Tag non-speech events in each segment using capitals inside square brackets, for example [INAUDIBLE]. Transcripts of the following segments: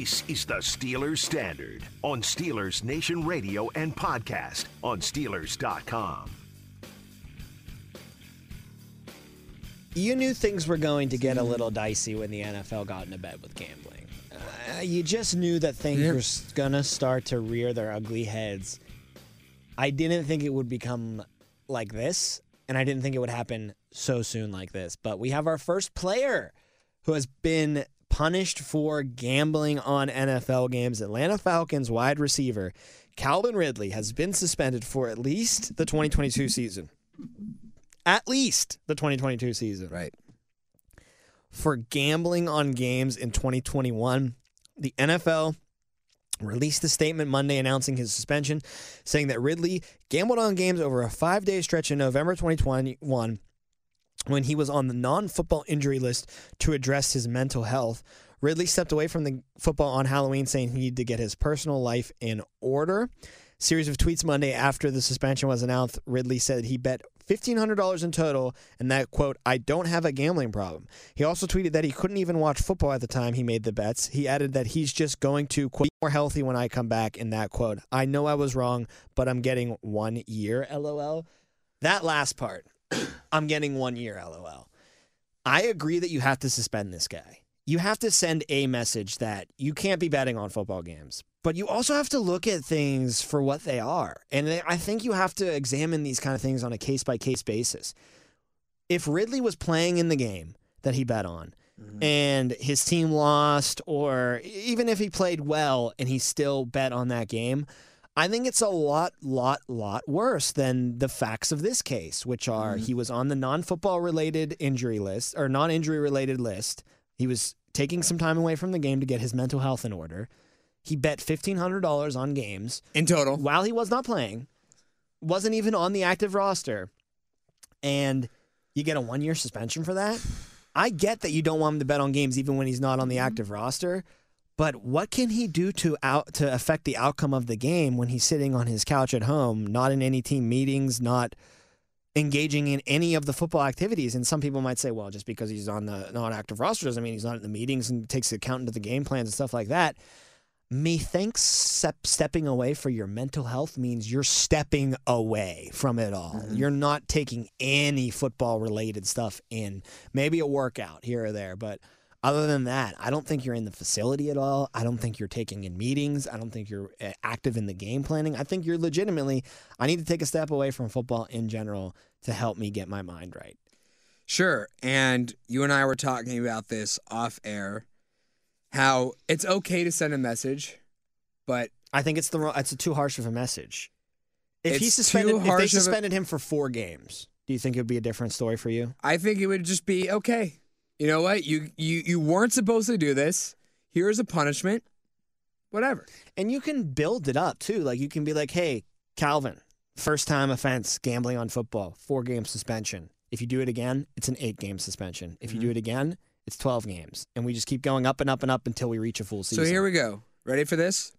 This is the Steelers Standard on Steelers Nation Radio and podcast on Steelers.com. You knew things were going to get a little dicey when the NFL got into bed with gambling. Uh, you just knew that things Yeah. were s- gonna start to rear their ugly heads. I didn't think it would become like this, and I didn't think it would happen so soon like this. But we have our first player who has been punished for gambling on NFL games. Atlanta Falcons wide receiver Calvin Ridley has been suspended for at least the 2022 season. At least the 2022 season Right. for gambling on games in 2021. The NFL released a statement Monday announcing his suspension, saying that Ridley gambled on games over a five day stretch in November 2021 when he was on the non football injury list to address his mental health. Ridley stepped away from the football on Halloween, saying he needed to get his personal life in order. Series of tweets Monday after the suspension was announced, Ridley said he bet $1,500 in total and that, quote, I don't have a gambling problem. He also tweeted that he couldn't even watch football at the time he made the bets. He added that he's just going to, quote, be more healthy when I come back, in that quote, I know I was wrong, but I'm getting one year, lol. That last part, [COUGHS] I'm getting one year, lol. I agree that you have to suspend this guy. You have to send a message that you can't be betting on football games, but you also have to look at things for what they are. And I think you have to examine these kind of things on a case by case basis. If Ridley was playing in the game that he bet on mm-hmm. and his team lost, or even if he played well and he still bet on that game, I think it's a lot, lot, lot worse than the facts of this case, which are mm-hmm. he was on the non football related injury list or non injury related list. He was taking some time away from the game to get his mental health in order. He bet $1,500 on games In total. while he was not playing, wasn't even on the active roster, and you get a one year suspension for that. I get that you don't want him to bet on games even when he's not on the mm-hmm. active roster, but what can he do to out to affect the outcome of the game when he's sitting on his couch at home, not in any team meetings, not engaging in any of the football activities? And some people might say, well, just because he's on the non active roster doesn't mean he's not in the meetings and takes account into the game plans and stuff like that. Methinks step, stepping away for your mental health means you're stepping away from it all. Mm-hmm. You're not taking any football related stuff in. Maybe a workout here or there, but other than that, I don't think you're in the facility at all. I don't think you're taking in meetings. I don't think you're uh, active in the game planning. I think you're legitimately, I need to take a step away from football in general to help me get my mind right. Sure. And you and I were talking about this off air. How it's okay to send a message, but I think it's the wrong, it's a too harsh of a message. If he suspended, if they of a- suspended him for four games, do you think it would be a different story for you? I think it would just be okay. You know what? You you you weren't supposed to do this. Here's a punishment. Whatever. And you can build it up too. Like you can be like, hey, Calvin, first time offense, gambling on football, four game suspension. If you do it again, it's an eight game suspension. If you do mm-hmm. it again, it's 12 games. And we just keep going up and up and up until we reach a full season. So here we go. Ready for this?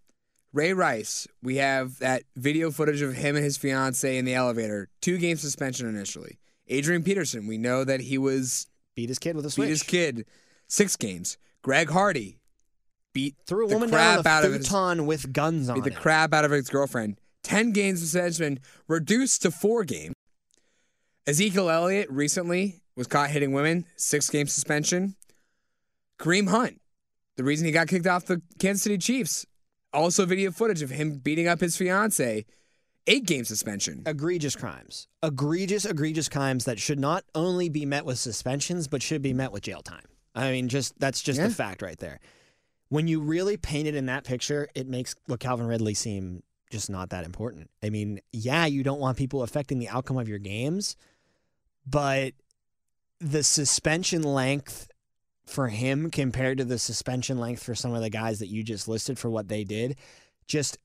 Ray Rice. We have that video footage of him and his fiance in the elevator. Two game suspension initially. Adrian Peterson. We know that he was beat his kid with a switch. beat his kid. Six games. Greg Hardy beat Threw a the woman crap down out a of his with guns on beat the it. crap out of his girlfriend. Ten games suspension reduced to four games. Ezekiel Elliott recently was caught hitting women. Six game suspension. Kareem Hunt, the reason he got kicked off the Kansas City Chiefs. Also, video footage of him beating up his fiance. Eight game suspension. egregious crimes. Egregious, egregious crimes that should not only be met with suspensions, but should be met with jail time. I mean, just that's just Yeah. the fact right there. When you really paint it in that picture, it makes what Calvin Ridley seem just not that important. I mean, yeah, you don't want people affecting the outcome of your games, but the suspension length for him compared to the suspension length for some of the guys that you just listed for what they did just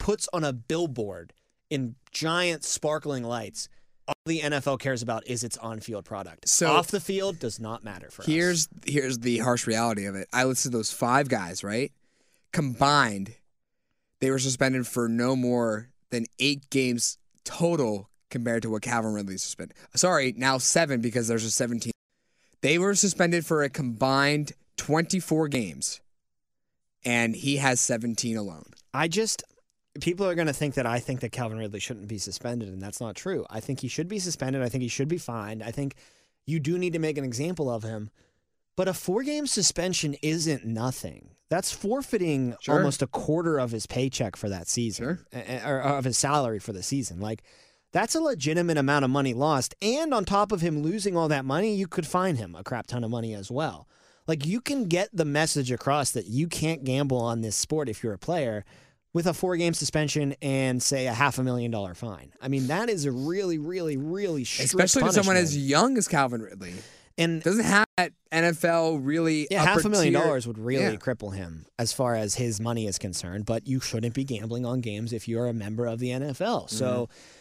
puts on a billboard in giant sparkling lights. All the NFL cares about is its on-field product. So- off the field does not matter for us. Here's here's the harsh reality of it. I listed those five guys, right? Combined, they were suspended for no more than eight games total compared to what Calvin Ridley suspended. Sorry, now seven because there's a 17. They were suspended for a combined 24 games. and he has 17 alone. I just people are going to think that I think that Calvin Ridley shouldn't be suspended, and that's not true. I think he should be suspended. I think he should be fined. I think you do need to make an example of him. But a four game suspension isn't nothing. That's forfeiting Sure. almost a quarter of his paycheck for that season, Sure. or of his salary for the season. Like, that's a legitimate amount of money lost. And on top of him losing all that money, you could fine him a crap ton of money as well. Like, you can get the message across that you can't gamble on this sport if you're a player with a four game suspension and say a half a million dollar fine. I mean, that is a really, really, really Especially for someone as young as Calvin Ridley. and Doesn't have that NFL really yeah, half a million tier- dollars would really Yeah. cripple him as far as his money is concerned. But you shouldn't be gambling on games if you're a member of the NFL. So Mm-hmm.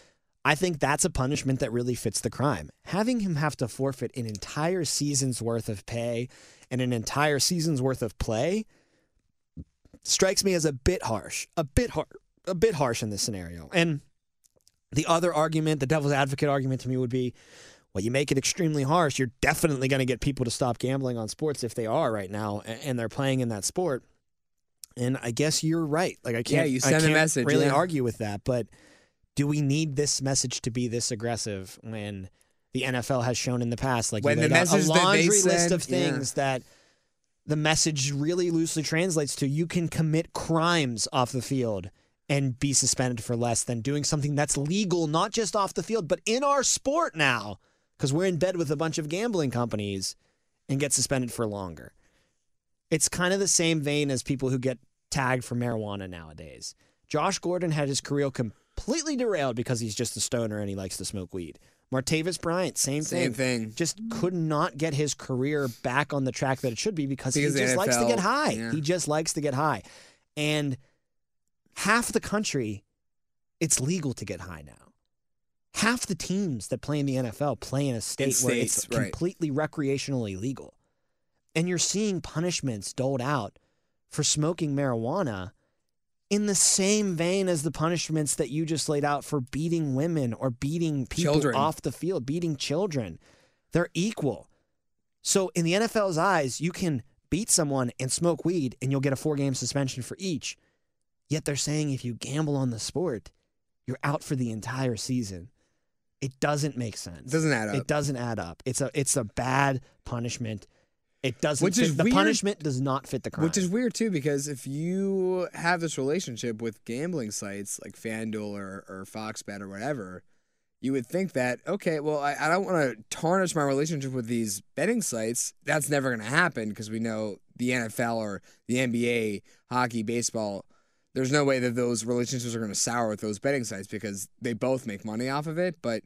I think that's a punishment that really fits the crime. Having him have to forfeit an entire season's worth of pay and an entire season's worth of play strikes me as a bit harsh, a bit hard, a bit harsh in this scenario. And the other argument, the devil's advocate argument to me would be, well, you make it extremely harsh. You're definitely going to get people to stop gambling on sports if they are right now and they're playing in that sport. And I guess you're right. Like I can't, Yeah, you send a can't message, really yeah. argue with that. But do we need this message to be this aggressive when the NFL has shown in the past, like When the message a laundry list send- of things that the message really loosely translates to you can commit crimes off the field and be suspended for less than doing something that's legal, not just off the field, but in our sport now, because we're in bed with a bunch of gambling companies and get suspended for longer. It's kind of the same vein as people who get tagged for marijuana nowadays. Josh Gordon had his career completely derailed because he's just a stoner and he likes to smoke weed. Martavis Bryant, same, thing. Same thing. Just could not get his career back on the track that it should be because, Because he just likes to get high. yeah. He just likes to get high. And half the country, it's legal to get high now. Half the teams that play in the NFL play in a state where it's states, right. completely recreationally legal. And you're seeing punishments doled out for smoking marijuana in the same vein as the punishments that you just laid out for beating women or beating people Children. off the field, beating children. They're equal. So in the NFL's eyes, you can beat someone and smoke weed and you'll get a four game suspension for each. Yet they're saying if you gamble on the sport, you're out for the entire season. It doesn't make sense. It doesn't add up. It doesn't add up. It's a it's a bad punishment. It doesn't Which fit, is the weird- punishment does not fit the crime. Which is weird too, because if you have this relationship with gambling sites like FanDuel or, or FoxBet or whatever, you would think that, okay, well, I, I don't want to tarnish my relationship with these betting sites. That's never going to happen because we know the NFL or the NBA, hockey, baseball, there's no way that those relationships are going to sour with those betting sites because they both make money off of it. But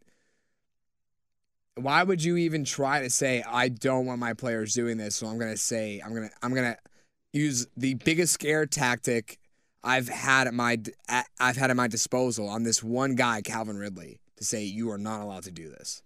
why would you even try to say I don't want my players doing this? So I'm gonna say I'm gonna I'm gonna use the biggest scare tactic I've had at my I've had at my disposal on this one guy, Calvin Ridley, to say you are not allowed to do this.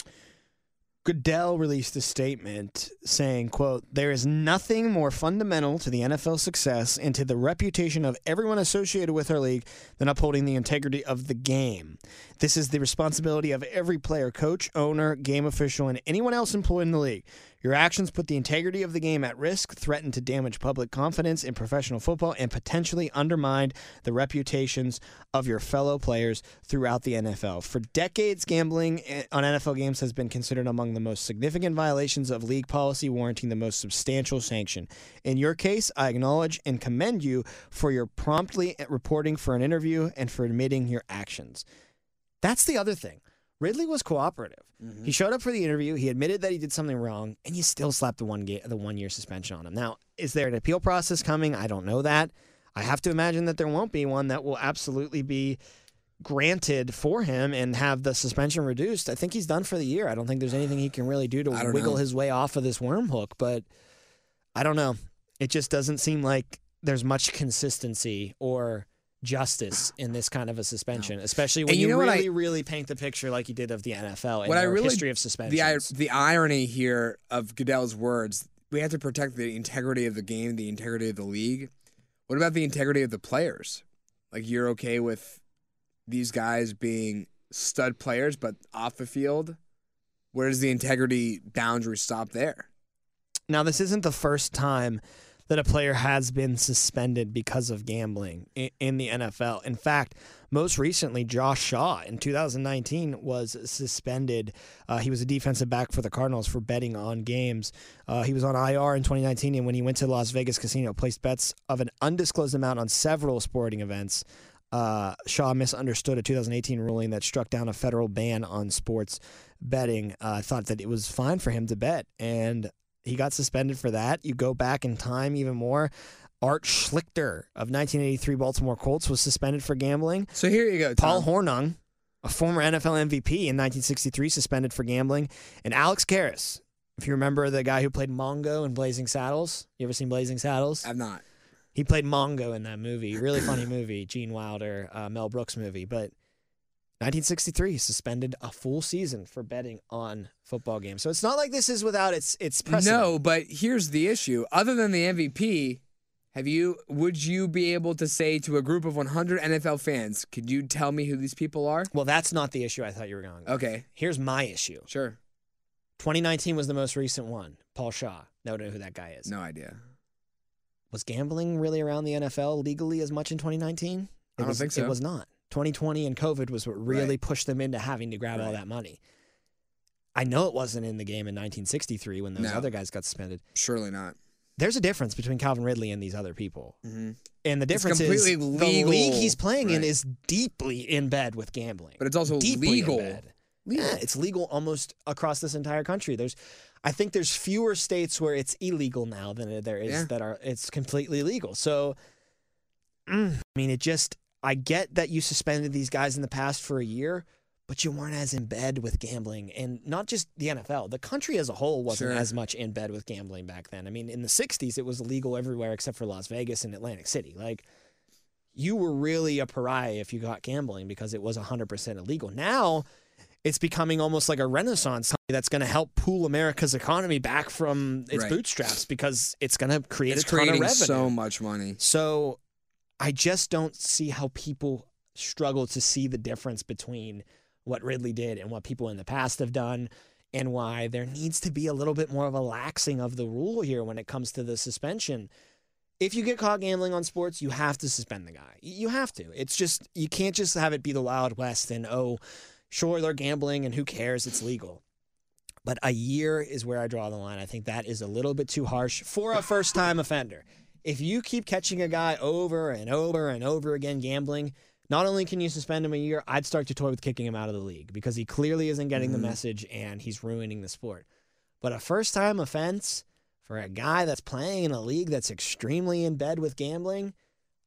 Goodell released a statement saying, quote, there is nothing more fundamental to the NFL success and to the reputation of everyone associated with our league than upholding the integrity of the game. This is the responsibility of every player, coach, owner, game official, and anyone else employed in the league. Your actions put the integrity of the game at risk, threaten to damage public confidence in professional football, and potentially undermine the reputations of your fellow players throughout the NFL. For decades, gambling eh, on NFL games has been considered among the most significant violations of league policy, warranting the most substantial sanction. In your case, I acknowledge and commend you for your promptly reporting for an interview and for admitting your actions. That's the other thing. Ridley was cooperative. Mm-hmm. He showed up for the interview. He admitted that he did something wrong, and you still slapped the one ga- the one year suspension on him. Now, is there an appeal process coming? I don't know that. I have to imagine that there won't be one that will absolutely be granted for him and have the suspension reduced. I think he's done for the year. I don't think there's anything he can really do to [SIGHS] wiggle know. his way off of this worm hook. But I don't know. It just doesn't seem like there's much consistency or justice in this kind of a suspension, especially when And you, you know what I- really, really paint the picture like you did of the NFL and What I really- history of The suspensions. the irony here of Goodell's words, we have to protect the integrity of the game, the integrity of the league. What about the integrity of the players? Like you're okay with these guys being stud players, but off the field, where does the integrity boundary stop there? Now, this isn't the first time that a player has been suspended because of gambling in, the NFL. In fact, most recently, Josh Shaw in 2019 was suspended. Uh, he was a defensive back for the Cardinals for betting on games. Uh, he was on IR in 2019, and when he went to Las Vegas Casino, placed bets of an undisclosed amount on several sporting events. Uh, Shaw misunderstood a 2018 ruling that struck down a federal ban on sports betting. Uh, thought that it was fine for him to bet, and he got suspended for that. You go back in time even more. Art Schlichter of 1983 Baltimore Colts was suspended for gambling. So here you go. Paul Hornung, a former NFL MVP in 1963, suspended for gambling. And Alex Karras, if you remember the guy who played Mongo in Blazing Saddles. You ever seen Blazing Saddles? I've not. He played Mongo in that movie. Really funny [LAUGHS] movie, Gene Wilder, uh, Mel Brooks movie. But 1963 he suspended a full season for betting on football games. So it's not like this is without its its precedent. No, but here's the issue. Other than the MVP, have you would you be able to say to a group of 100 NFL fans, could you tell me who these people are? Well, that's not the issue I thought you were going. with. Okay, Here's my issue. sure. 2019 was the most recent one. Paul Shaw. No, idea who that guy is. No idea. Was gambling really around the NFL legally as much in 2019? It I don't was, think so. It was not. 2020 and COVID was what really Right. pushed them into having to grab all that money. I know it wasn't in the game in 1963 when those No. other guys got suspended. Surely not. There's a difference between Calvin Ridley and these other people. hmm And the difference is completely the league he's playing in is deeply in bed with gambling. But it's also deeply legal. Legal. Yeah, it's legal almost across this entire country. There's, I think there's fewer states where it's illegal now than there is Yeah. that are it's completely legal. So, mm, I mean, it just I get that you suspended these guys in the past for a year, but you weren't as in bed with gambling, and not just the NFL. The country as a whole wasn't Sure. as much in bed with gambling back then. I mean, in the '60s, it was illegal everywhere except for Las Vegas and Atlantic City. Like you were really a pariah if you got gambling because it was 100% illegal. Now it's becoming almost like a renaissance that's going to help pull America's economy back from its Right. bootstraps because it's going to create It's a ton of creating revenue. so much money. So I just don't see how people struggle to see the difference between what Ridley did and what people in the past have done and why there needs to be a little bit more of a laxing of the rule here when it comes to the suspension. If you get caught gambling on sports, you have to suspend the guy. You have to. It's just you can't just have it be the Wild West and oh, sure they're gambling and who cares? It's legal. But a year is where I draw the line. I think that is a little bit too harsh for a first time offender. If you keep catching a guy over and over and over again gambling, not only can you suspend him a year, I'd start to toy with kicking him out of the league because he clearly isn't getting the mm. message and he's ruining the sport. But a first time offense for a guy that's playing in a league that's extremely in bed with gambling,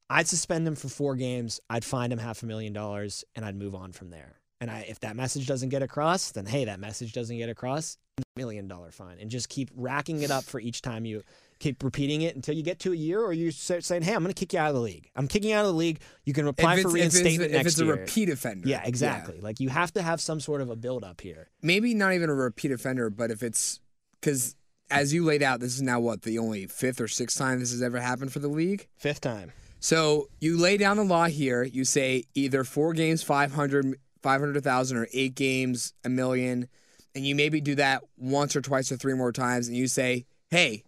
I'd suspend him for four games. I'd fine him half a million dollars and I'd move on from there. And I, if that message doesn't get across, then hey, that message doesn't get across, million dollar fine, and just keep racking it up for each time you keep repeating it until you get to a year, or you start saying, hey, I'm going to kick you out of the league. I'm kicking you out of the league. You can apply for it's, if it's, reinstatement if next it's a repeat offender. yeah, exactly. Like you have to have some sort of a build up here. Maybe not even a repeat offender, but if it's because as you laid out, this is now what the only fifth or sixth time this has ever happened for the league. Fifth time. So you lay down the law here. You say either four games, 500, 500,000 or eight games, a million. And you maybe do that once or twice or three more times. And you say, hey,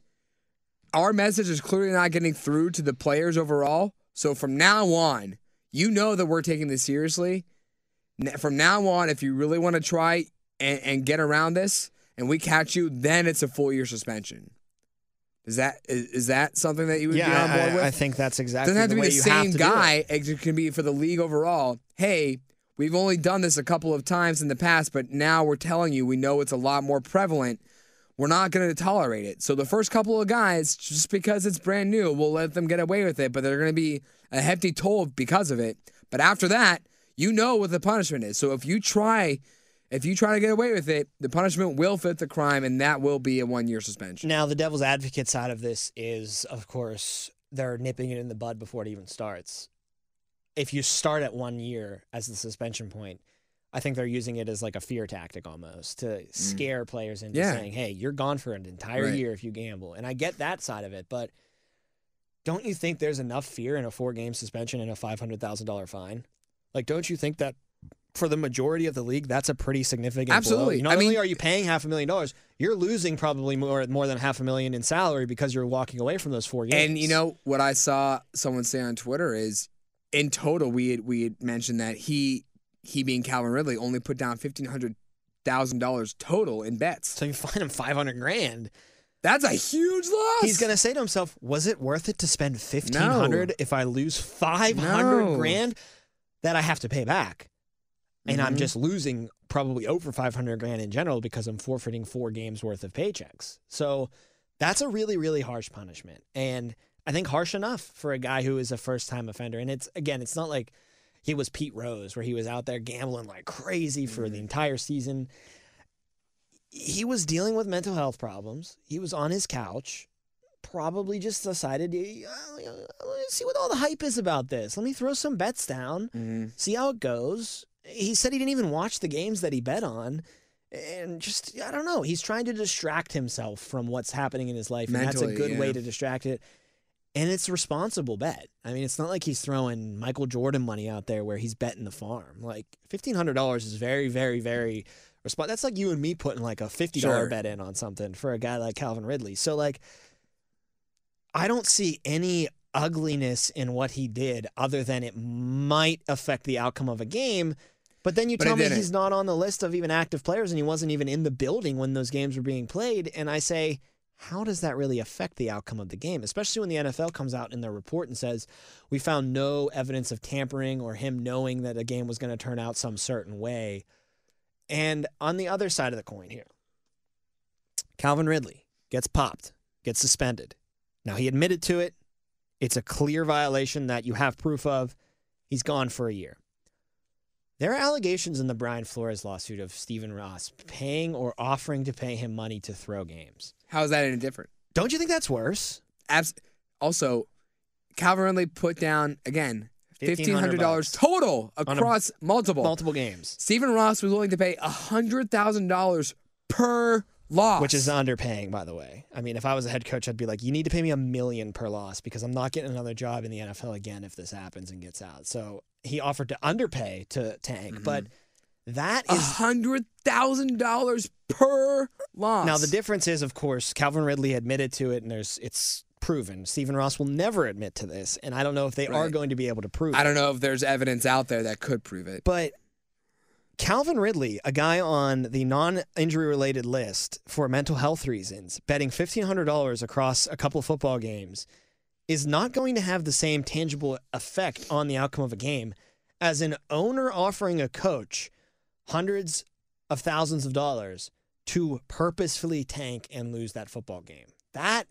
our message is clearly not getting through to the players overall. So from now on, you know that we're taking this seriously. From now on, if you really want to try and, and get around this and we catch you, then it's a full year suspension. Is that is, is that something that you would be on board I, with? I think that's exactly doesn't have to be the have same do it. guy. It can be for the league overall. Hey, we've only done this a couple of times in the past, but now we're telling you we know it's a lot more prevalent. We're not going to tolerate it. So the first couple of guys, just because it's brand new, we'll let them get away with it, but they're going to be a hefty toll because of it. But after that, you know what the punishment is. So if you try if you try to get away with it, the punishment will fit the crime and that will be a 1-year suspension. Now, the devil's advocate side of this is, of course, they're nipping it in the bud before it even starts. If you start at one year as the suspension point, I think they're using it as like a fear tactic almost to scare players into Mm. Yeah. saying, hey, you're gone for an entire Right. year if you gamble. And I get that side of it, but don't you think there's enough fear in a four game suspension and a $500,000 fine? Like, don't you think that for the majority of the league, that's a pretty significant blow. Absolutely. Not I only mean- are you paying half a million dollars, you're losing probably more more than half a million in salary because you're walking away from those four games. And you know what I saw someone say on Twitter is, in total, we had we had mentioned that he he being Calvin Ridley only put down fifteen hundred thousand dollars total in bets. so you find him five hundred grand. That's a huge loss. He's gonna say to himself, "Was it worth it to spend fifteen hundred if I lose five hundred No. grand that I have to pay back?" And I'm Mhm. just losing probably over five hundred grand in general because I'm forfeiting four games worth of paychecks. So that's a really, really harsh punishment, and I think harsh enough for a guy who is a first time offender. And it's again, it's not like he was Pete Rose where he was out there gambling like crazy for the entire season. He was dealing with mental health problems. He was on his couch probably just decided, "Yeah, let's see what all the hype is about this. Let me throw some bets down, Mhm. see how it goes. He said he didn't even watch the games that he bet on. And just, I don't know, he's trying to distract himself from what's happening in his life. and that's a Mentally, good way to distract it. And it's a responsible bet. I mean, it's not like he's throwing Michael Jordan money out there where he's betting the farm. Like $1,500 is very, very, very That's like you and me putting like a $50 Sure. bet in on something for a guy like Calvin Ridley. So, like, I don't see any ugliness in what he did other than it might affect the outcome of a game. But then you But tell me didn't. he's not on the list of even active players and he wasn't even in the building when those games were being played. And I say, how does that really affect the outcome of the game? Especially when the NFL comes out in their report and says, we found no evidence of tampering or him knowing that a game was going to turn out some certain way. And on the other side of the coin here, Calvin Ridley gets popped, gets suspended. Now, he admitted to it. It's a clear violation that you have proof of. He's gone for a year. There are allegations in the Brian Flores lawsuit of Stephen Ross paying or offering to pay him money to throw games. How is that any different? Don't you think that's worse? Abs- also, Calvin Ridley put down again fifteen hundred dollars total across multiple. Multiple games, Stephen Ross was willing to pay hundred thousand dollars per loss, which is underpaying, by the way. I mean, if I was a head coach, I'd be like, you need to pay me a million per loss because I'm not getting another job in the NFL again if this happens and gets out. So he offered to underpay to Tank, mm-hmm. but that a is hundred thousand dollars per loss. Now the difference is, of course, Calvin Ridley admitted to it, and there's it's proven. Stephen Ross will never admit to this, and I don't know if they are going to be able to prove it. I it. don't know if there's evidence out there that could prove it. But Calvin Ridley, a guy on the non-injury related list for mental health reasons, betting fifteen hundred dollars across a couple football games, is not going to have the same tangible effect on the outcome of a game as an owner offering a coach hundreds of thousands of dollars to purposefully tank and lose that football game. That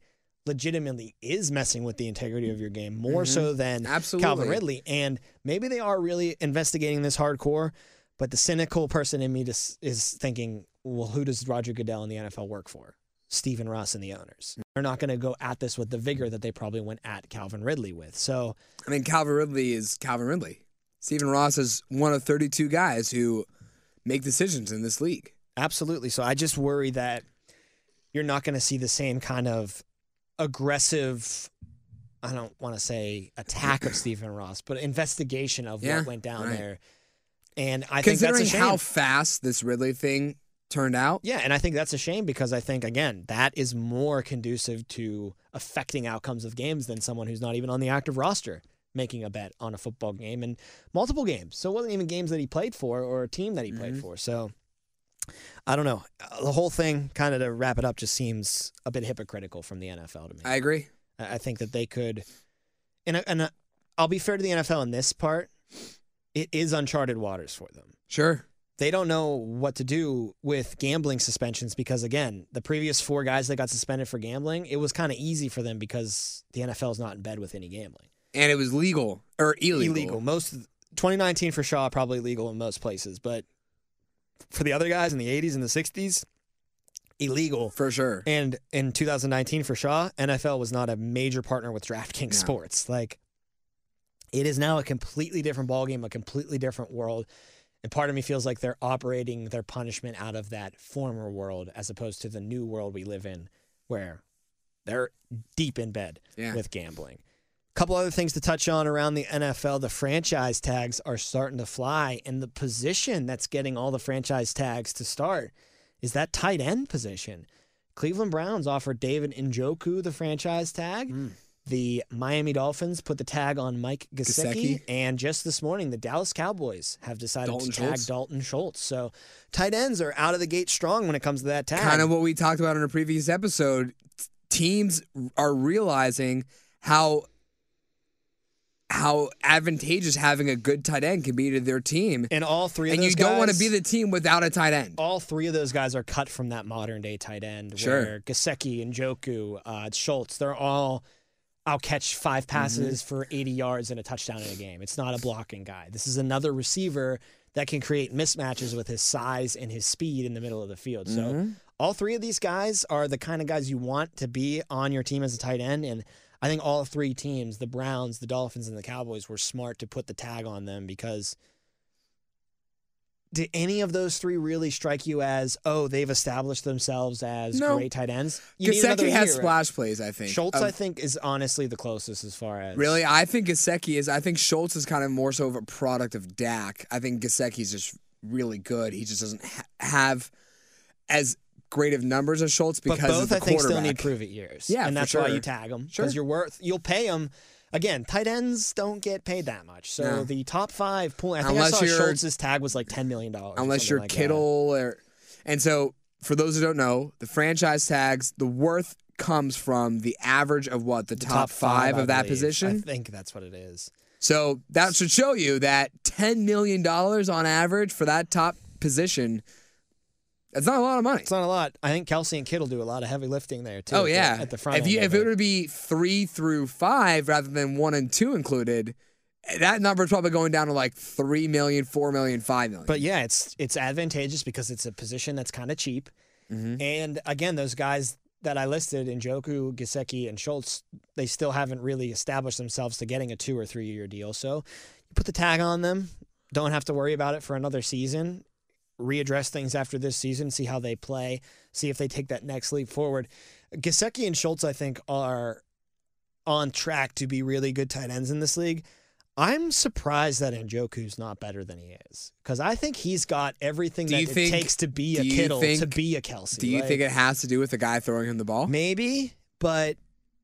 legitimately is messing with the integrity of your game more so mm-hmm. than Absolutely. Calvin Ridley. And maybe they are really investigating this hardcore, but the cynical person in me just is thinking, well, who does Roger Goodell and the NFL work for? Stephen Ross and the owners. They're not going to go at this with the vigor that they probably went at Calvin Ridley with. So I mean, Calvin Ridley is Calvin Ridley. Stephen Ross is one of 32 guys who make decisions in this league. Absolutely. So I just worry that you're not going to see the same kind of aggressive, I don't want to say attack of Stephen Ross, but investigation of Yeah, what went down right. there. And I think that's Considering a shame. how fast this Ridley thing turned out, yeah, and I think that's a shame because I think again that is more conducive to affecting outcomes of games than someone who's not even on the active roster making a bet on a football game and multiple games. So it wasn't even games that he played for or a team that he played Mm-hmm. for. So I don't know. The whole thing, kind of to wrap it up, just seems a bit hypocritical from the NFL to me. I agree. I I think that they could, and and I'll be fair to the NFL in this part. It is uncharted waters for them. Sure. They don't know what to do with gambling suspensions because again, the previous four guys that got suspended for gambling, it was kind of easy for them because the NFL is not in bed with any gambling. And it was legal or illegal. Most 2019 for Shaw probably legal in most places, but for the other guys in the 80s and the 60s, illegal. For sure. And in 2019 for Shaw, NFL was not a major partner with DraftKings No. Sports. Like it is now a completely different ballgame, a completely different world. And part of me feels like they're operating their punishment out of that former world as opposed to the new world we live in where they're deep in bed Yeah. with gambling. A couple other things to touch on around the NFL. The franchise tags are starting to fly, and the position that's getting all the franchise tags to start is that tight end position. Cleveland Browns offered David Njoku the franchise tag. Hmm. The Miami Dolphins put the tag on Mike Gesicki, Gesicki. and just this morning, the Dallas Cowboys have decided Dalton to tag Schultz. Dalton Schultz. So, tight ends are out of the gate strong when it comes to that tag. Kind of what we talked about in a previous episode. Teams are realizing how how advantageous having a good tight end can be to their team, and all three of and those you don't want to guys- be the team without a tight end. all three of those guys are cut from that modern day tight end. Sure. Where Gesicki and Njoku, uh, Schultz, they're all. I'll catch five Mm-hmm. passes for 80 yards and a touchdown in a game. It's not a blocking guy. This is another receiver that can create mismatches with his size and his speed in the middle of the field. So Mm-hmm. all three of these guys are the kind of guys you want to be on your team as a tight end. And I think all three teams, the Browns, the Dolphins, and the Cowboys, were smart to put the tag on them because did any of those three really strike you as, oh, they've established themselves as No. great tight ends? You need another Gesicki has year. splash plays. I think Schultz, I think, is honestly the closest as far as Really, I think Gesicki is. I think Schultz is kind of more so of a product of Dak. I think Gesicki's just really good. He just doesn't ha- have as great of numbers as Schultz But because both of the I think still need prove it years. Yeah, and that's why you tag them Sure. because you're worth. You'll pay them. Again, tight ends don't get paid that much. So No. the top five pool. I think Unless I saw Schultz's tag was like ten million dollars. unless you're Kittle or. And so, for those who don't know, the franchise tags, the worth comes from the average of what the, top, five, I of that believe. I think that's what it is. So that should show you that ten million dollars on average for that top position. That's not a lot of money. It's not a lot. I think Kelce and Kittle do a lot of heavy lifting there too. Oh at the- yeah, at the front. If you end if it were to be three through five rather than one and two included, that number is probably going down to like three million, four million, five million. But yeah, it's it's advantageous because it's a position that's kind of cheap. Mm-hmm. And again, those guys that I listed, Njoku, Gesicki, and Schultz, they still haven't really established themselves to getting a two or three year deal. So you put the tag on them, don't have to worry about it for another season. Readdress things after this season, see how they play, see if they take that next leap forward. Gesicki and Schultz, I think, are on track to be really good tight ends in this league. I'm surprised that Njoku's not better than he is because I think he's got everything Do that it think- takes to be a Kittle, to be a Kelce. do you Like, think it has to do with the guy throwing him the ball? maybe? But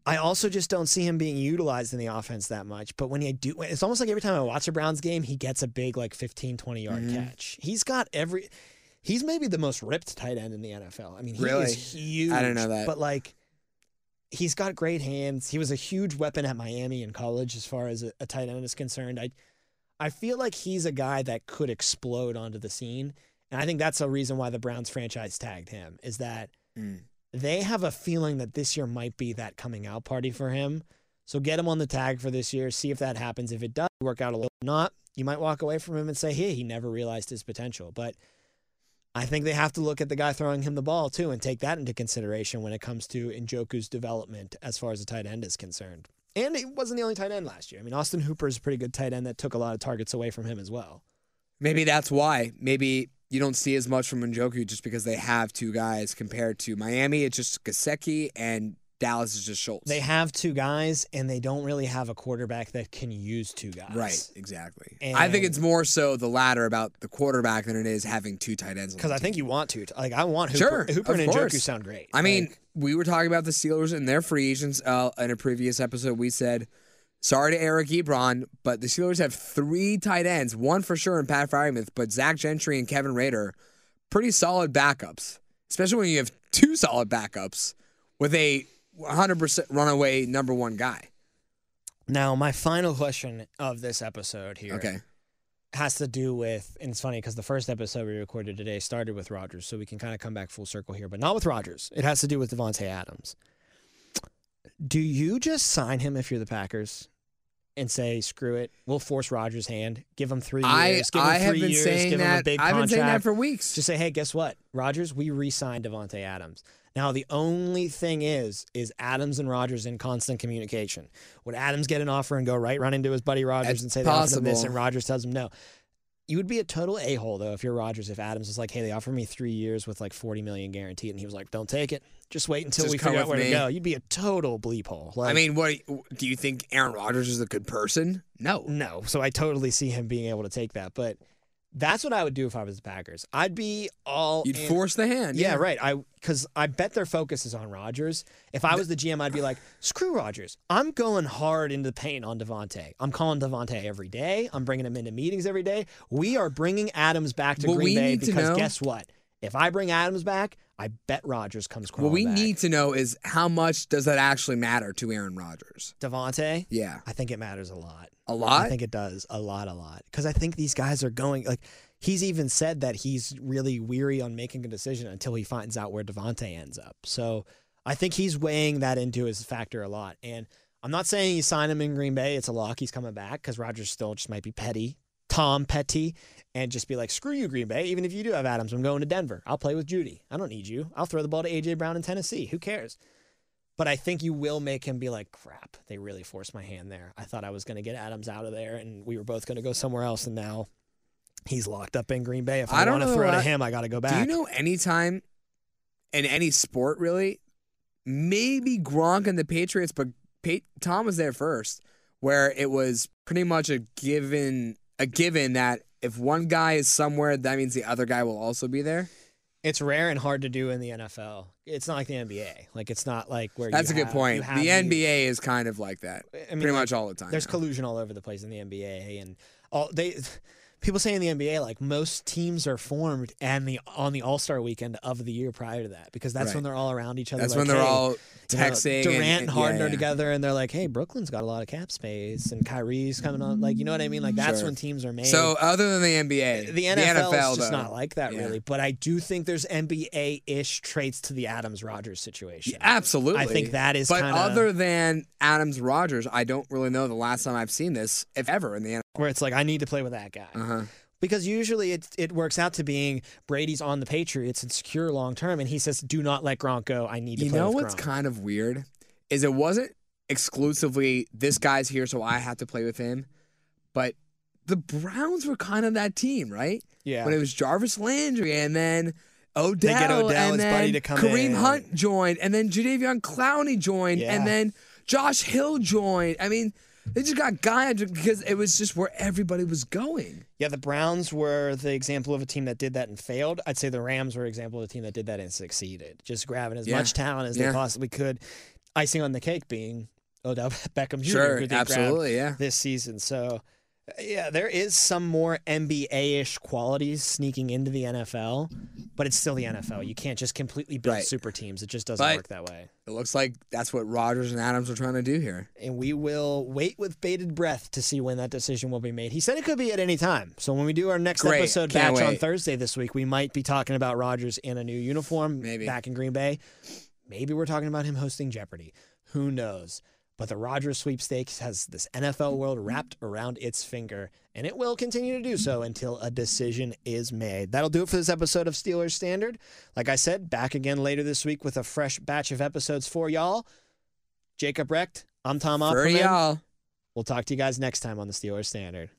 I also just don't see him being utilized in the offense that much. But when he do, it's almost like every time I watch a Browns game, he gets a big like 15, 20 yard Mm-hmm. catch. He's got every. He's maybe the most ripped tight end in the NFL. I mean, he Really? is huge. I didn't know that. But like, he's got great hands. He was a huge weapon at Miami in college as far as a, a tight end is concerned. I, I feel like he's a guy that could explode onto the scene, and I think that's a reason why the Browns franchise tagged him. Is that Mm. They have a feeling that this year might be that coming out party for him. So get him on the tag for this year. See if that happens. If it does work out a little, not you might walk away from him and say, "Hey, he never realized his potential." But I think they have to look at the guy throwing him the ball too and take that into consideration when it comes to Njoku's development as far as a tight end is concerned. And he wasn't the only tight end last year. I mean, Austin Hooper is a pretty good tight end that took a lot of targets away from him as well. Maybe that's why. Maybe you don't see as much from Njoku just because they have two guys compared to Miami. It's just Gesicki and Dallas is just Schultz. They have two guys, and they don't really have a quarterback that can use two guys. right, exactly. And I think it's more so the latter about the quarterback than it is having two tight ends. Because I team. think you want to. Like, I want Hooper. Sure, Hooper and Njoku sound great. I mean, Like, we were talking about the Steelers and their free agents uh, in a previous episode. We said, sorry to Eric Ebron, but the Steelers have three tight ends, one for sure in Pat Freiermuth, but Zach Gentry and Kevin Rader, pretty solid backups, especially when you have two solid backups with a 100% runaway number one guy. now, my final question of this episode here Okay. has to do with, and it's funny because the first episode we recorded today started with Rodgers, so we can kind of come back full circle here, but not with Rodgers. It has to do with Davante Adams. Do you just sign him if you're the Packers? And say screw it. We'll force Rodgers' hand. Give him three I, years. Give him I have three been years. saying give him a that. big I've been saying that for weeks. Just say, hey, guess what? Rodgers, we re-signed Davante Adams. Now the only thing is, is Adams and Rodgers in constant communication. Would Adams get an offer and go right run into his buddy Rodgers It's and say they offered him this, and Rodgers tells him no? You would be a total a hole though if you're Rodgers. If Adams was like, "Hey, they offered me three years with like forty million guaranteed," and he was like, "Don't take it. Just wait until Just we figure out where me." to go." You'd be a total bleep hole. Like, I mean, what do you think? Aaron Rodgers is a good person? No. no. So I totally see him being able to take that, but that's what I would do if I was the Packers. I'd be all You'd in- force the hand. Yeah, right. I because I bet their focus is on Rodgers. If I was the GM, I'd be like, screw Rodgers. I'm going hard into the paint on Davante. I'm calling Davante every day. I'm bringing him into meetings every day. We are bringing Adams back to Green Bay because guess what? If I bring Adams back, I bet Rodgers comes What we back. need to know is how much does that actually matter to Aaron Rodgers? Davante. Yeah. I think it matters a lot. A lot? I think it does a lot, a lot. Because I think these guys are going like he's even said that he's really weary on making a decision until he finds out where Davante ends up. So I think he's weighing that into his factor a lot. And I'm not saying you sign him in Green Bay. It's a lock. He's coming back because Rodgers still just might be petty, Tom Petty, and just be like, screw you, Green Bay. Even if you do have Adams, I'm going to Denver. I'll play with Jeudy. I don't need you. I'll throw the ball to AJ Brown in Tennessee. Who cares? But I think you will make him be like, crap, they really forced my hand there. I thought I was going to get Adams out of there and we were both going to go somewhere else. And now he's locked up in Green Bay. If I, I want to throw to him, I got to go back. Do you know any time in any sport really? Maybe Gronk and the Patriots, but Tom was there first, where it was pretty much a given a given that if one guy is somewhere, that means the other guy will also be there. It's rare and hard to do in the NFL. It's not like the NBA. Like, it's not like where That's a you good point. The have these- NBA is kind of like that, I mean, pretty like, much all the time. There's now. collusion all over the place in the NBA, and all they people say in the NBA like most teams are formed and the on the All Star weekend of the year prior to that because that's Right. when they're all around each other. That's like, when they're hey, all you know, texting. Durant and, and Harden yeah, are together, and they're like, "Hey, Brooklyn's got a lot of cap space, and Kyrie's coming on." Like, you know what I mean? Like, that's Sure. when teams are made. So other than the NBA, the NFL, is just though, not like that, yeah. really. But I do think there's NBA ish traits to the Adams Rodgers situation. Yeah, absolutely. I think that is But kinda- other than Adams Rodgers, I don't really know the last time I've seen this, if ever, in the NFL. Where it's like I need to play with that guy. Uh-huh. Because usually it it works out to being Brady's on the Patriots and secure long term, and he says, "Do not let Gronk go. I need to You know what's Gronk." kind of weird is it wasn't exclusively this guy's here, so I have to play with him, but the Browns were kind of that team, right? yeah, When it was Jarvis Landry and then Odell, they get Odell, and then buddy, to come Kareem in. Hunt joined, and then Jadeveon Clowney joined, Yeah. and then Josh Hill joined. I mean, they just got guy because it was just where everybody was going. yeah. The Browns were the example of a team that did that and failed. I'd say the Rams were an example of a team that did that and succeeded, just grabbing as Yeah. much talent as Yeah. they possibly could. Icing on the cake being Odell [LAUGHS] Beckham Jr. Sure, who they grabbed absolutely, yeah. this season. So, yeah, there is some more NBA ish qualities sneaking into the NFL, but it's still the NFL. You can't just completely build Right. super teams. It just doesn't But- work that way. It looks like that's what Rodgers and Adams are trying to do here. And we will wait with bated breath to see when that decision will be made. He said it could be at any time. So when we do our next Great. episode Can't batch on. Thursday this week, we might be talking about Rodgers in a new uniform Maybe. back in Green Bay. Maybe we're talking about him hosting Jeopardy. Who knows? But the Rodgers sweepstakes has this NFL world wrapped around its finger, and it will continue to do so until a decision is made. That'll do it for this episode of Steelers Standard. Like I said, back again later this week with a fresh batch of episodes for y'all. Jacob Recht, I'm Tom For y'all. We'll talk to you guys next time on the Steelers Standard.